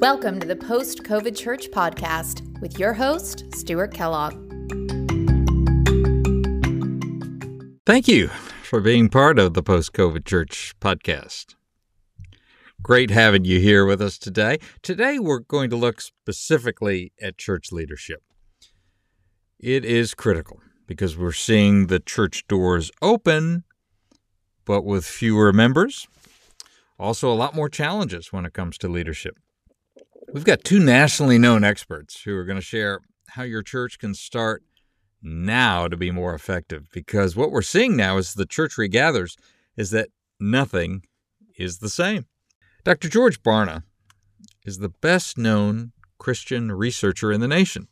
Welcome to the Post COVID Church Podcast with your host, Stuart Kellogg. Thank you for being part of the Post COVID Church Podcast. Great having you here with us today. Today, we're going to look specifically at church leadership. It is critical because we're seeing the church doors open, but with fewer members. Also, a lot more challenges when it comes to leadership. We've got two nationally known experts who are going to share how your church can start now to be more effective because what we're seeing now as the church regathers is that nothing is the same. Dr. George Barna is the best known Christian researcher in the nation.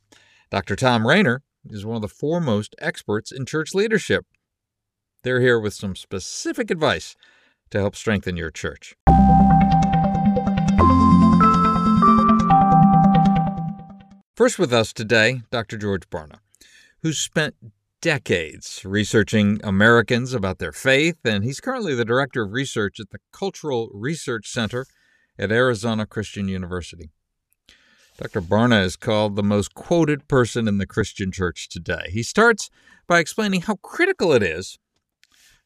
Dr. Thom Rainer is one of the foremost experts in church leadership. They're here with some specific advice to help strengthen your church. First with us today, Dr. George Barna, who's spent decades researching Americans about their faith, and he's currently the director of research at the Cultural Research Center at Arizona Christian University. Dr. Barna is called the most quoted person in the Christian church today. He starts by explaining how critical it is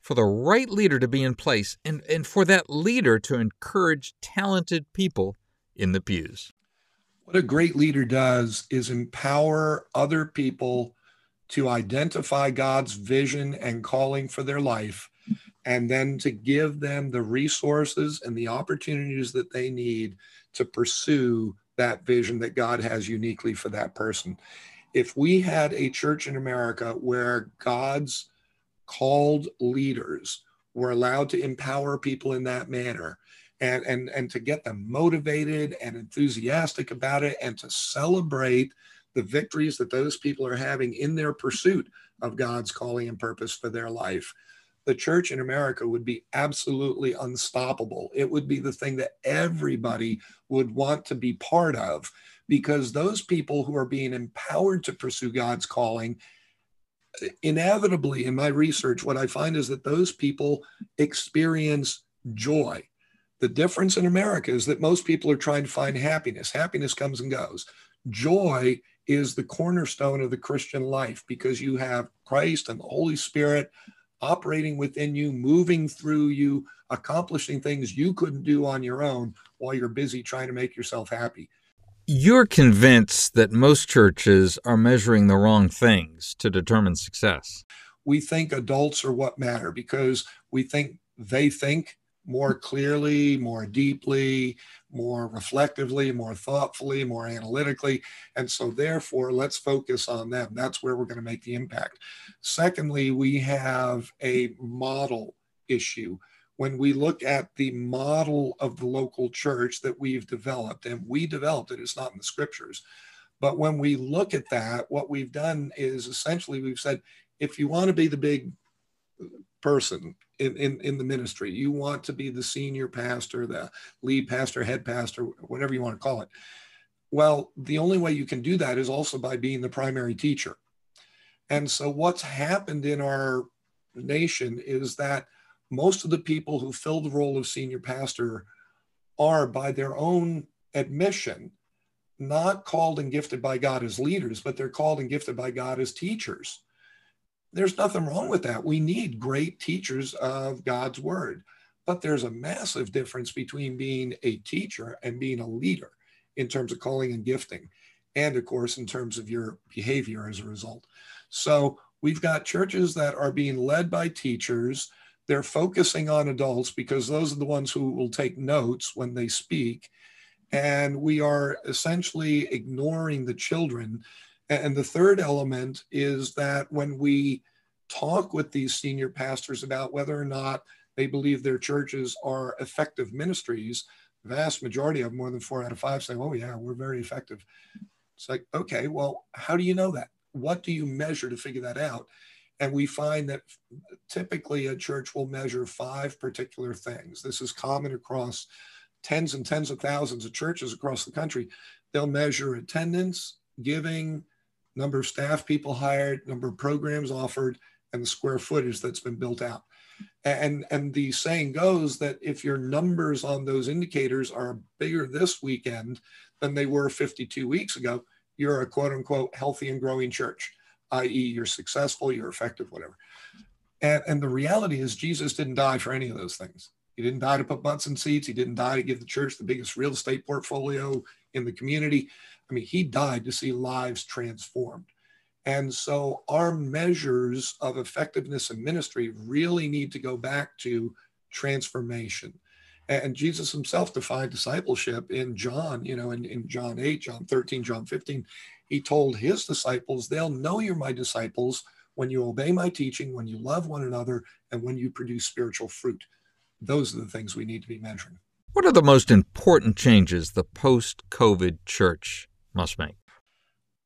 for the right leader to be in place and, and for that leader to encourage talented people in the pews. What a great leader does is empower other people to identify God's vision and calling for their life, and then to give them the resources and the opportunities that they need to pursue that vision that God has uniquely for that person. If we had a church in America where God's called leaders were allowed to empower people in that manner, and and and to get them motivated and enthusiastic about it and to celebrate the victories that those people are having in their pursuit of God's calling and purpose for their life the church in America would be absolutely unstoppable. It would be the thing that everybody would want to be part of because those people who are being empowered to pursue God's calling, inevitably, in my research, what I find is that those people experience joy. The difference in America is that most people are trying to find happiness. Happiness comes and goes. Joy is the cornerstone of the Christian life because you have Christ and the Holy Spirit operating within you, moving through you, accomplishing things you couldn't do on your own while you're busy trying to make yourself happy. You're convinced that most churches are measuring the wrong things to determine success. We think adults are what matter because we think they think more clearly, more deeply, more reflectively, more thoughtfully, more analytically. And so, therefore, let's focus on them. That's where we're going to make the impact. Secondly, we have a model issue. When we look at the model of the local church that we've developed, and we developed it, it's not in the scriptures. But when we look at that, what we've done is essentially we've said, if you want to be the big person in, in, in the ministry. You want to be the senior pastor, the lead pastor, head pastor, whatever you want to call it. Well, the only way you can do that is also by being the primary teacher. And so, what's happened in our nation is that most of the people who fill the role of senior pastor are, by their own admission, not called and gifted by God as leaders, but they're called and gifted by God as teachers. There's nothing wrong with that. We need great teachers of God's word. But there's a massive difference between being a teacher and being a leader in terms of calling and gifting, and of course, in terms of your behavior as a result. So we've got churches that are being led by teachers. They're focusing on adults because those are the ones who will take notes when they speak. And we are essentially ignoring the children and the third element is that when we talk with these senior pastors about whether or not they believe their churches are effective ministries, the vast majority of more than four out of five, say, Oh, yeah, we're very effective. It's like, okay, well, how do you know that? What do you measure to figure that out? And we find that typically a church will measure five particular things. This is common across tens and tens of thousands of churches across the country. They'll measure attendance, giving, number of staff people hired, number of programs offered, and the square footage that's been built out. And, and the saying goes that if your numbers on those indicators are bigger this weekend than they were 52 weeks ago, you're a quote unquote healthy and growing church, i.e., you're successful, you're effective, whatever. And, and the reality is, Jesus didn't die for any of those things. He didn't die to put butts in seats. He didn't die to give the church the biggest real estate portfolio in the community. I mean, he died to see lives transformed. And so our measures of effectiveness in ministry really need to go back to transformation. And Jesus himself defined discipleship in John, you know, in, in John 8, John 13, John 15. He told his disciples, they'll know you're my disciples when you obey my teaching, when you love one another, and when you produce spiritual fruit. Those are the things we need to be measuring. What are the most important changes the post COVID church must make?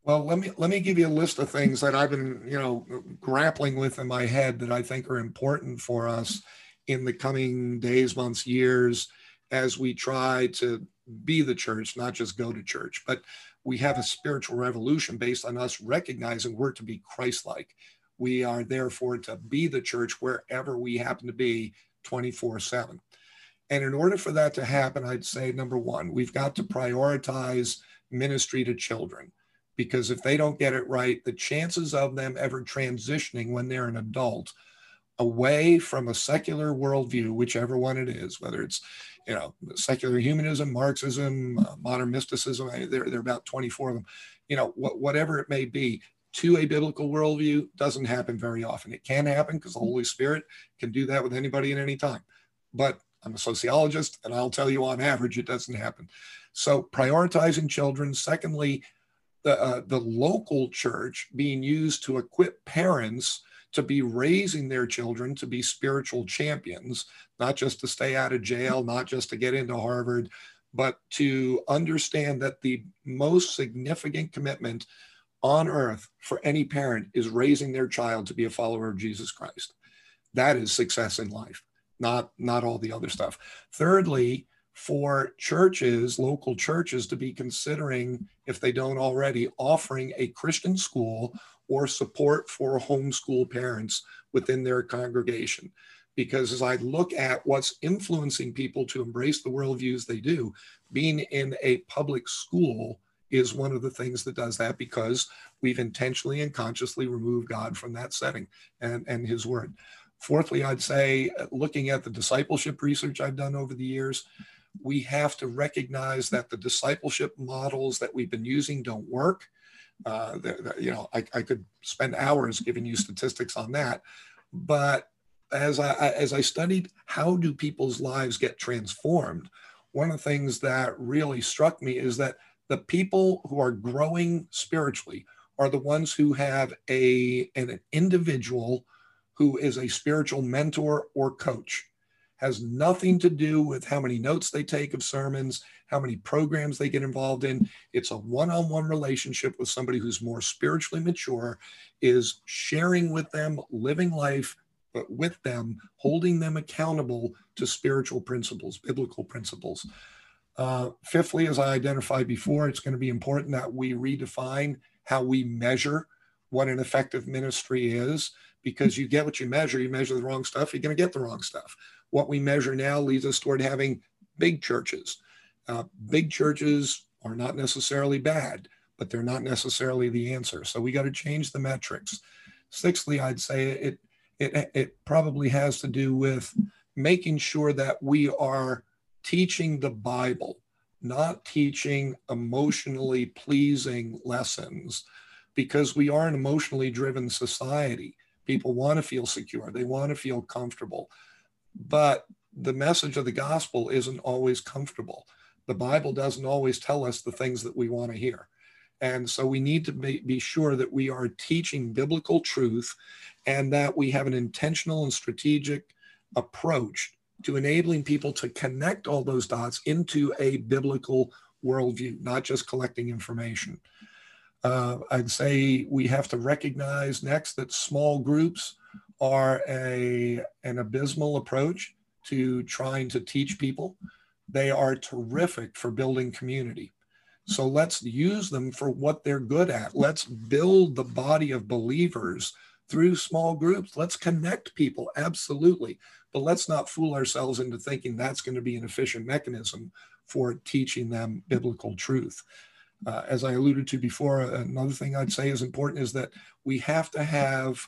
Well, let me let me give you a list of things that I've been, you know, grappling with in my head that I think are important for us in the coming days, months, years as we try to be the church, not just go to church, but we have a spiritual revolution based on us recognizing we're to be Christ-like. We are therefore to be the church wherever we happen to be 24/7. And in order for that to happen, I'd say number 1, we've got to prioritize ministry to children because if they don't get it right, the chances of them ever transitioning when they're an adult away from a secular worldview, whichever one it is, whether it's you know secular humanism, Marxism, uh, modern mysticism, there, there are about 24 of them, you know, wh- whatever it may be, to a biblical worldview doesn't happen very often. It can happen because the Holy Spirit can do that with anybody at any time. But I'm a sociologist, and I'll tell you on average, it doesn't happen. So prioritizing children. Secondly, the, uh, the local church being used to equip parents to be raising their children to be spiritual champions, not just to stay out of jail, not just to get into Harvard, but to understand that the most significant commitment on earth for any parent is raising their child to be a follower of Jesus Christ. That is success in life, not, not all the other stuff. Thirdly, for churches, local churches, to be considering, if they don't already, offering a Christian school or support for homeschool parents within their congregation. Because as I look at what's influencing people to embrace the worldviews they do, being in a public school is one of the things that does that because we've intentionally and consciously removed God from that setting and, and his word. Fourthly, I'd say uh, looking at the discipleship research I've done over the years, we have to recognize that the discipleship models that we've been using don't work. Uh, you know, I, I, could spend hours giving you statistics on that, but as I as I studied how do people's lives get transformed, one of the things that really struck me is that the people who are growing spiritually are the ones who have a an individual who is a spiritual mentor or coach has nothing to do with how many notes they take of sermons, how many programs they get involved in. It's a one on one relationship with somebody who's more spiritually mature, is sharing with them, living life, but with them, holding them accountable to spiritual principles, biblical principles. Uh, fifthly, as I identified before, it's going to be important that we redefine how we measure what an effective ministry is because you get what you measure. You measure the wrong stuff, you're going to get the wrong stuff what we measure now leads us toward having big churches. Uh, big churches are not necessarily bad, but they're not necessarily the answer. So we got to change the metrics. Sixthly, I'd say it, it, it probably has to do with making sure that we are teaching the Bible, not teaching emotionally pleasing lessons, because we are an emotionally driven society. People want to feel secure, they want to feel comfortable. But the message of the gospel isn't always comfortable. The Bible doesn't always tell us the things that we want to hear. And so we need to be, sure that we are teaching biblical truth and that we have an intentional and strategic approach to enabling people to connect all those dots into a biblical worldview, not just collecting information. Uh, I'd say we have to recognize next that small groups are a, an abysmal approach to trying to teach people. They are terrific for building community. So let's use them for what they're good at. Let's build the body of believers through small groups. Let's connect people, absolutely. But let's not fool ourselves into thinking that's going to be an efficient mechanism for teaching them biblical truth. Uh, as I alluded to before, another thing I'd say is important is that we have to have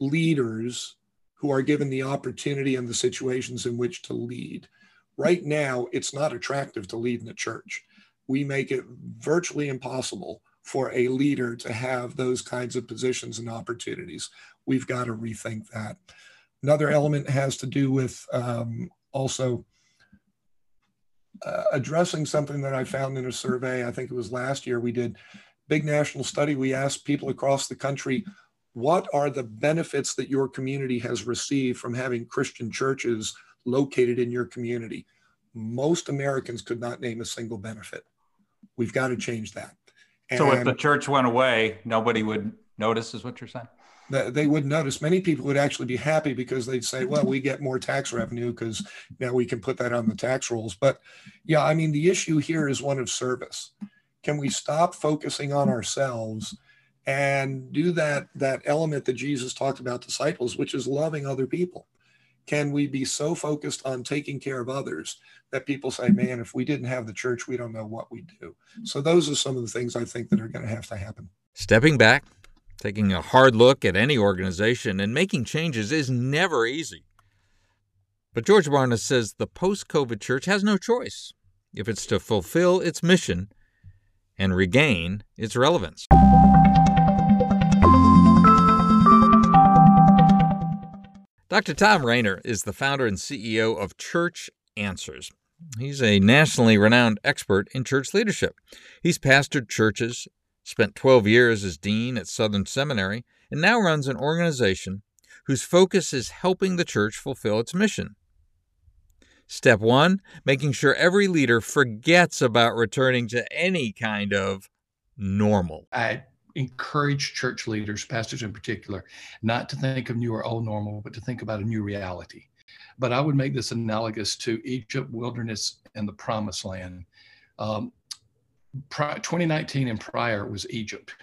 leaders who are given the opportunity and the situations in which to lead. Right now, it's not attractive to lead in the church. We make it virtually impossible for a leader to have those kinds of positions and opportunities. We've got to rethink that. Another element has to do with um, also uh, addressing something that I found in a survey. I think it was last year we did big national study. We asked people across the country, what are the benefits that your community has received from having Christian churches located in your community? Most Americans could not name a single benefit. We've got to change that. And so if the church went away, nobody would notice, is what you're saying? They wouldn't notice. Many people would actually be happy because they'd say, well, we get more tax revenue because now we can put that on the tax rolls. But yeah, I mean, the issue here is one of service. Can we stop focusing on ourselves and do that, that element that Jesus talked about disciples, which is loving other people? Can we be so focused on taking care of others that people say, man, if we didn't have the church, we don't know what we'd do. So those are some of the things I think that are going to have to happen. Stepping back, taking a hard look at any organization and making changes is never easy. But George Barna says the post COVID church has no choice if it's to fulfill its mission and regain its relevance. Dr. Thom Rainer is the founder and CEO of Church Answers. He's a nationally renowned expert in church leadership. He's pastored churches, spent 12 years as dean at Southern Seminary, and now runs an organization whose focus is helping the church fulfill its mission. Step one, making sure every leader forgets about returning to any kind of normal. I encourage church leaders, pastors in particular, not to think of new or old normal, but to think about a new reality. But I would make this analogous to Egypt, wilderness, and the promised land. Um, 2019 and prior was Egypt.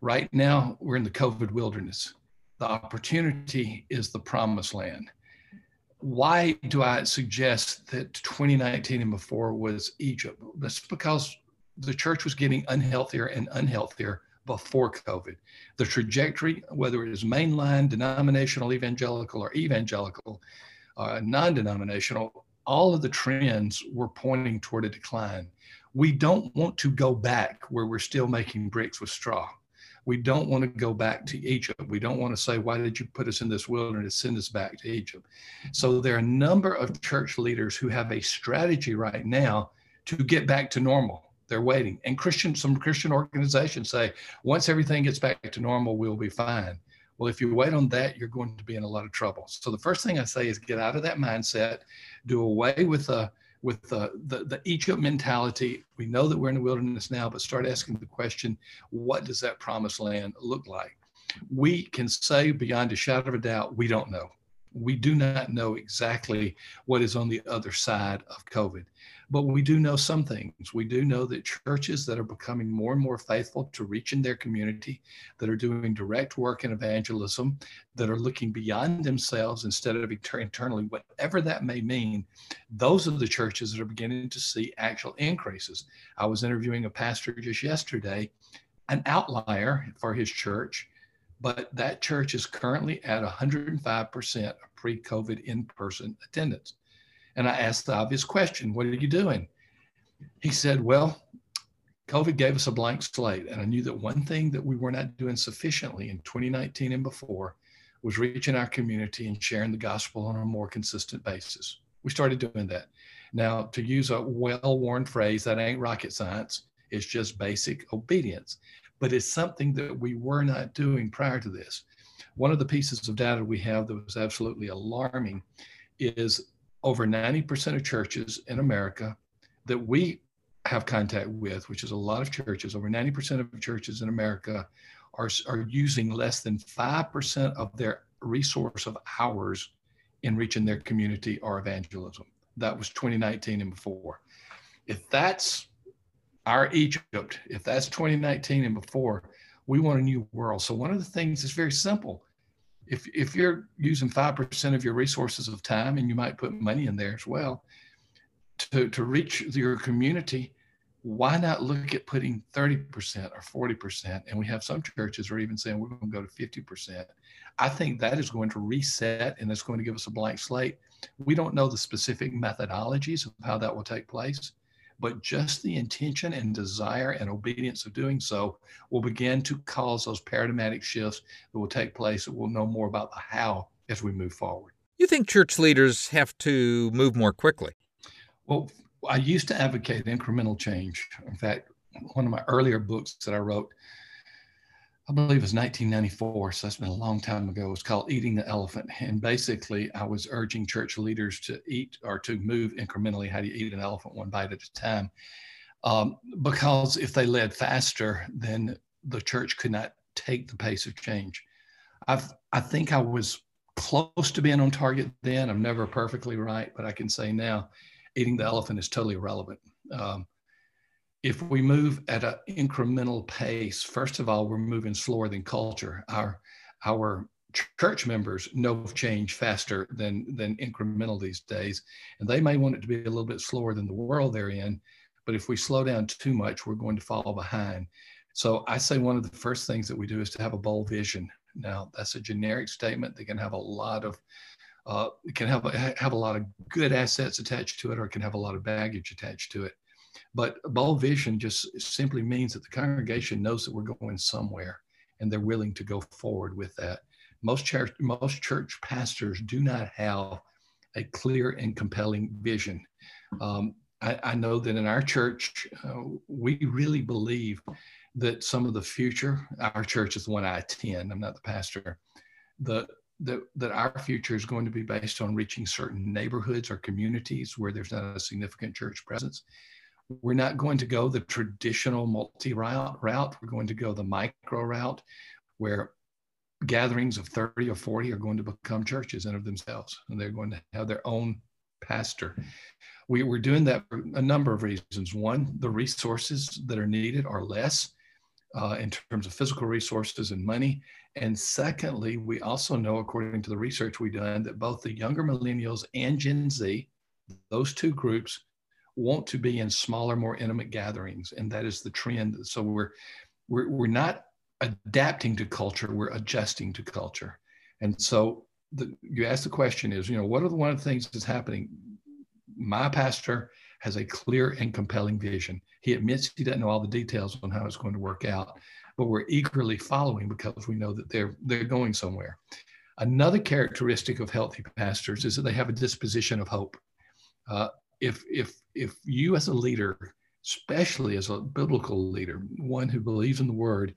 Right now, we're in the COVID wilderness. The opportunity is the promised land. Why do I suggest that 2019 and before was Egypt? That's because the church was getting unhealthier and unhealthier before COVID. The trajectory, whether it is mainline, denominational, evangelical, or evangelical, uh, non denominational, all of the trends were pointing toward a decline. We don't want to go back where we're still making bricks with straw. We don't want to go back to Egypt. We don't want to say, Why did you put us in this wilderness? Send us back to Egypt. So there are a number of church leaders who have a strategy right now to get back to normal they're waiting. And Christian, some Christian organizations say, once everything gets back to normal, we'll be fine. Well, if you wait on that, you're going to be in a lot of trouble. So the first thing I say is get out of that mindset, do away with the with the, the, the Egypt mentality. We know that we're in the wilderness now, but start asking the question, what does that promised land look like? We can say beyond a shadow of a doubt, we don't know. We do not know exactly what is on the other side of COVID. But we do know some things. We do know that churches that are becoming more and more faithful to reaching their community, that are doing direct work in evangelism, that are looking beyond themselves instead of internally, whatever that may mean, those are the churches that are beginning to see actual increases. I was interviewing a pastor just yesterday, an outlier for his church, but that church is currently at 105% of pre COVID in person attendance. And I asked the obvious question, What are you doing? He said, Well, COVID gave us a blank slate. And I knew that one thing that we were not doing sufficiently in 2019 and before was reaching our community and sharing the gospel on a more consistent basis. We started doing that. Now, to use a well worn phrase, that ain't rocket science, it's just basic obedience. But it's something that we were not doing prior to this. One of the pieces of data we have that was absolutely alarming is over 90% of churches in America that we have contact with, which is a lot of churches, over 90% of churches in America are, are using less than 5% of their resource of hours in reaching their community or evangelism. That was 2019 and before. If that's our Egypt, if that's 2019 and before, we want a new world. So one of the things is very simple. If if you're using five percent of your resources of time, and you might put money in there as well, to to reach your community, why not look at putting 30% or 40%? And we have some churches are even saying we're going to go to 50%. I think that is going to reset and it's going to give us a blank slate. We don't know the specific methodologies of how that will take place, but just the intention and desire and obedience of doing so will begin to cause those paradigmatic shifts that will take place. And we'll know more about the how as we move forward. You think church leaders have to move more quickly? Well, I used to advocate incremental change. In fact, one of my earlier books that I wrote, I believe it was 1994, so that's been a long time ago. It was called Eating the Elephant. And basically, I was urging church leaders to eat or to move incrementally. How do you eat an elephant one bite at a time? Um, because if they led faster, then the church could not take the pace of change. I've, I think I was close to being on target then. I'm never perfectly right, but I can say now eating the elephant is totally irrelevant. Um, if we move at an incremental pace, first of all, we're moving slower than culture. Our our church members know of change faster than than incremental these days, and they may want it to be a little bit slower than the world they're in. But if we slow down too much, we're going to fall behind. So I say one of the first things that we do is to have a bold vision. Now that's a generic statement that can have a lot of uh, can have have a lot of good assets attached to it, or can have a lot of baggage attached to it. But bold vision just simply means that the congregation knows that we're going somewhere, and they're willing to go forward with that. Most church most church pastors do not have a clear and compelling vision. Um, I, I, know that in our church, uh, we really believe that some of the future, our church is the one I attend, I'm not the pastor, the that, that our future is going to be based on reaching certain neighborhoods or communities where there's not a significant church presence. We're not going to go the traditional multi route route. We're going to go the micro route where gatherings of 30 or 40 are going to become churches in of themselves and they're going to have their own pastor. We, we're doing that for a number of reasons. One, the resources that are needed are less uh, in terms of physical resources and money. And secondly, we also know, according to the research we've done, that both the younger millennials and Gen Z, those two groups, want to be in smaller, more intimate gatherings, and that is the trend. So we're we're we're not adapting to culture; we're adjusting to culture. And so the, you ask the question is, you know, what are the one of the things that's happening? My pastor has a clear and compelling vision. He admits he doesn't know all the details on how it's going to work out, but we're eagerly following because we know that they're they're going somewhere. Another characteristic of healthy pastors is that they have a disposition of hope. Uh, if if if you as a leader, especially as a biblical leader, one who believes in the word,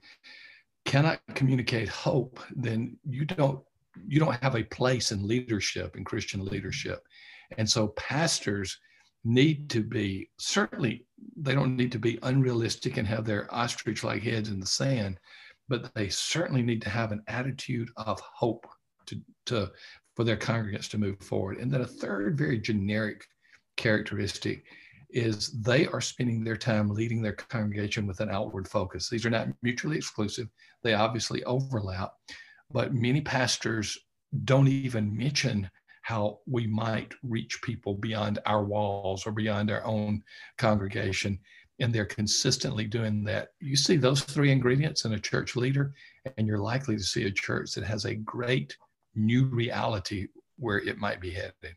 cannot communicate hope, then you don't you don't have a place in leadership in Christian leadership. And so pastors need to be certainly they don't need to be unrealistic and have their ostrich like heads in the sand but they certainly need to have an attitude of hope to, to for their congregants to move forward and then a third very generic characteristic is they are spending their time leading their congregation with an outward focus these are not mutually exclusive they obviously overlap but many pastors don't even mention how we might reach people beyond our walls or beyond our own congregation. And they're consistently doing that. You see those three ingredients in a church leader, and you're likely to see a church that has a great new reality where it might be headed.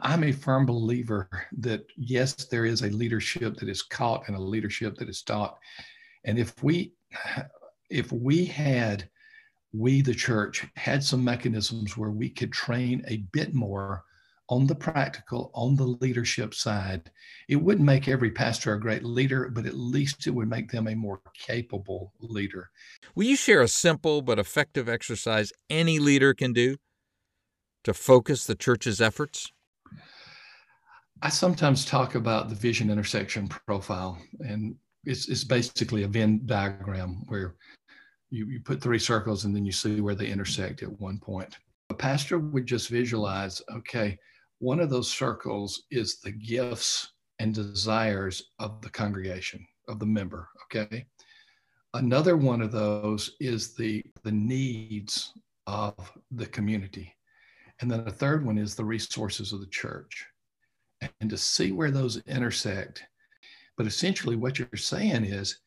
I'm a firm believer that yes, there is a leadership that is caught and a leadership that is taught. And if we if we had we, the church, had some mechanisms where we could train a bit more on the practical, on the leadership side. It wouldn't make every pastor a great leader, but at least it would make them a more capable leader. Will you share a simple but effective exercise any leader can do to focus the church's efforts? I sometimes talk about the vision intersection profile, and it's, it's basically a Venn diagram where you, you put three circles and then you see where they intersect at one point. A pastor would just visualize, okay, one of those circles is the gifts and desires of the congregation, of the member, okay? Another one of those is the, the needs of the community. And then the third one is the resources of the church and to see where those intersect. But essentially, what you're saying is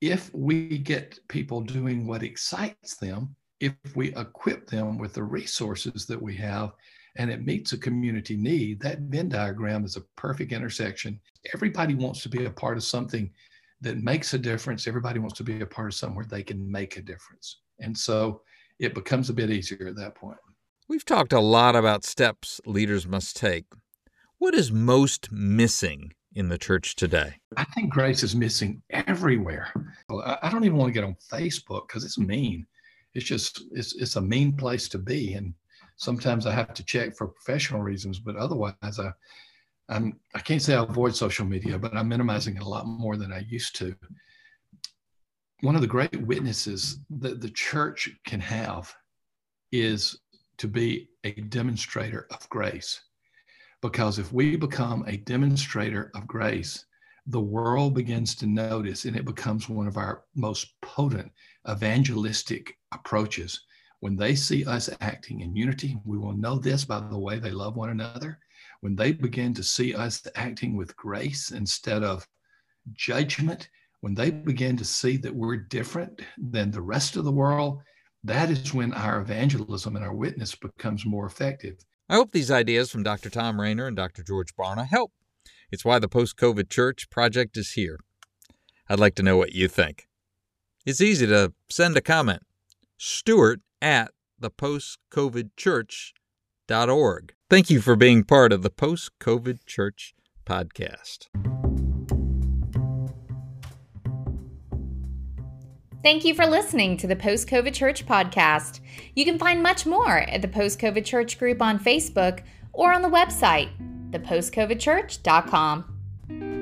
if we get people doing what excites them, if we equip them with the resources that we have and it meets a community need, that Venn diagram is a perfect intersection. Everybody wants to be a part of something that makes a difference. Everybody wants to be a part of something where they can make a difference. And so it becomes a bit easier at that point. We've talked a lot about steps leaders must take. What is most missing in the church today? I think grace is missing everywhere. I don't even want to get on Facebook because it's mean. It's just it's it's a mean place to be, and sometimes I have to check for professional reasons, but otherwise I I'm I can't say I avoid social media, but I'm minimizing it a lot more than I used to. One of the great witnesses that the church can have is to be a demonstrator of grace. Because if we become a demonstrator of grace, the world begins to notice and it becomes one of our most potent evangelistic approaches. When they see us acting in unity, we will know this by the way they love one another. When they begin to see us acting with grace instead of judgment, when they begin to see that we're different than the rest of the world, that is when our evangelism and our witness becomes more effective. I hope these ideas from Dr. Thom Rainer and Dr. George Barna help. It's why the Post COVID Church project is here. I'd like to know what you think. It's easy to send a comment. Stuart at thepostcovidchurch.org. Thank you for being part of the Post COVID Church podcast. Thank you for listening to the Post COVID Church podcast. You can find much more at the Post COVID Church group on Facebook or on the website, thepostcovidchurch.com.